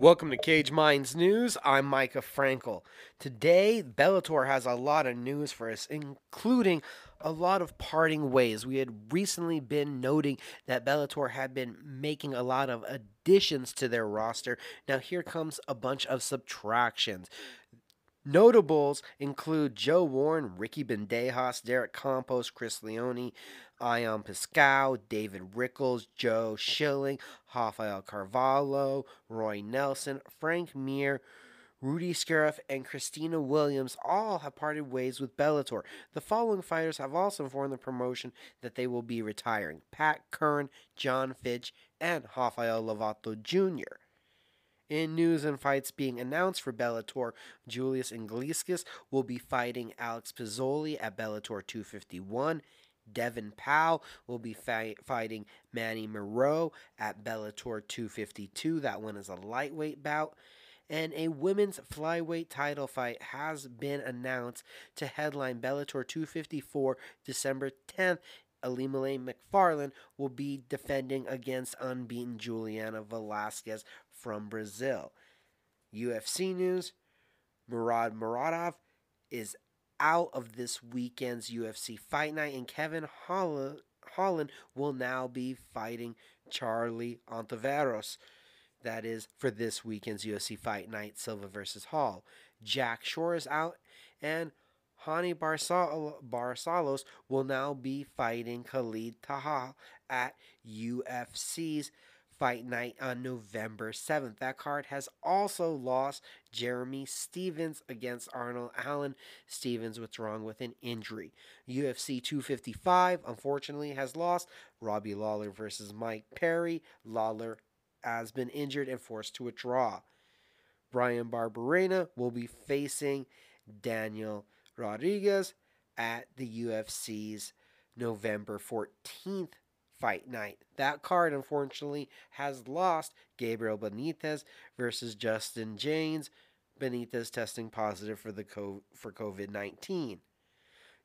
Welcome to Cage Minds News. I'm Micah Frankel. Today, Bellator has a lot of news for us, including a lot of parting ways. We had recently been noting that Bellator had been making a lot of additions to their roster. Now, here comes a bunch of subtractions. Notables include Joe Warren, Ricky Bandejas, Derek Campos, Chris Leone, Ion Pascal, David Rickels, Joe Schilling, Rafael Carvalho, Roy Nelson, Frank Mir, Rudy Scariff, and Christina Williams all have parted ways with Bellator. The following fighters have also informed the promotion that they will be retiring Pat Curran, John Fitch, and Rafael Lovato Jr. In news and fights being announced for Bellator, Julius Iglesias will be fighting Alex Polizzi at Bellator 251. Devin Powell will be fi- fighting Manny Muro at Bellator 252. That one is a lightweight bout. And a women's flyweight title fight has been announced to headline Bellator 254 December 10th Ilima-Lei Macfarlane will be defending against unbeaten Juliana Velasquez from Brazil. UFC news Murad Muradov is out of this weekend's UFC fight night, and Kevin Holland will now be fighting Charlie Ontiveros. That is for this weekend's UFC fight night, Silva versus Hall. Jack Shore is out, and Raoni Barcelos will now be fighting Khalid Taha at UFC's Fight Night on November 7th. That card has also lost Jeremy Stephens against Arnold Allen. Stephens wrong with an injury. UFC 255, unfortunately, has lost Robbie Lawler versus Mike Perry. Lawler has been injured and forced to withdraw. Bryan Barberena will be facing Daniel Rodriguez at the UFC's November 14th fight night. That card, unfortunately, has lost Gabriel Benitez versus Justin Jaynes. Benitez testing positive for the co- for COVID 19.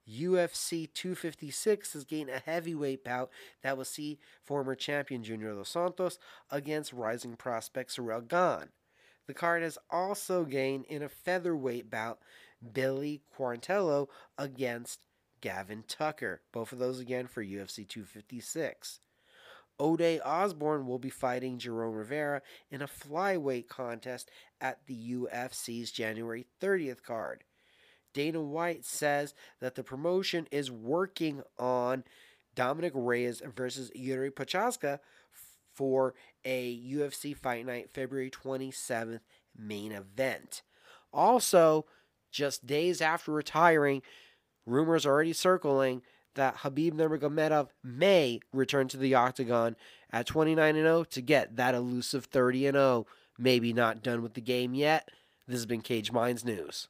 UFC 256 has gained a heavyweight bout that will see former champion Junior Dos Santos against rising prospect Ciryl Gane. The card has also gained in a featherweight bout Billy Quarantillo against Gavin Tucker. Both of those again for UFC 256. Ode Osbourne will be fighting Jerome Rivera in a flyweight contest at the UFC's January 30th card. Dana White says that the promotion is working on Dominick Reyes versus Jiri Prochazka for a UFC Fight Night February 27th main event. Also, just days after retiring, rumors already circling that Khabib Nurmagomedov may return to the octagon at 29 0 to get that elusive 30 0. Maybe not done with the game yet. This has been Cage Minds News.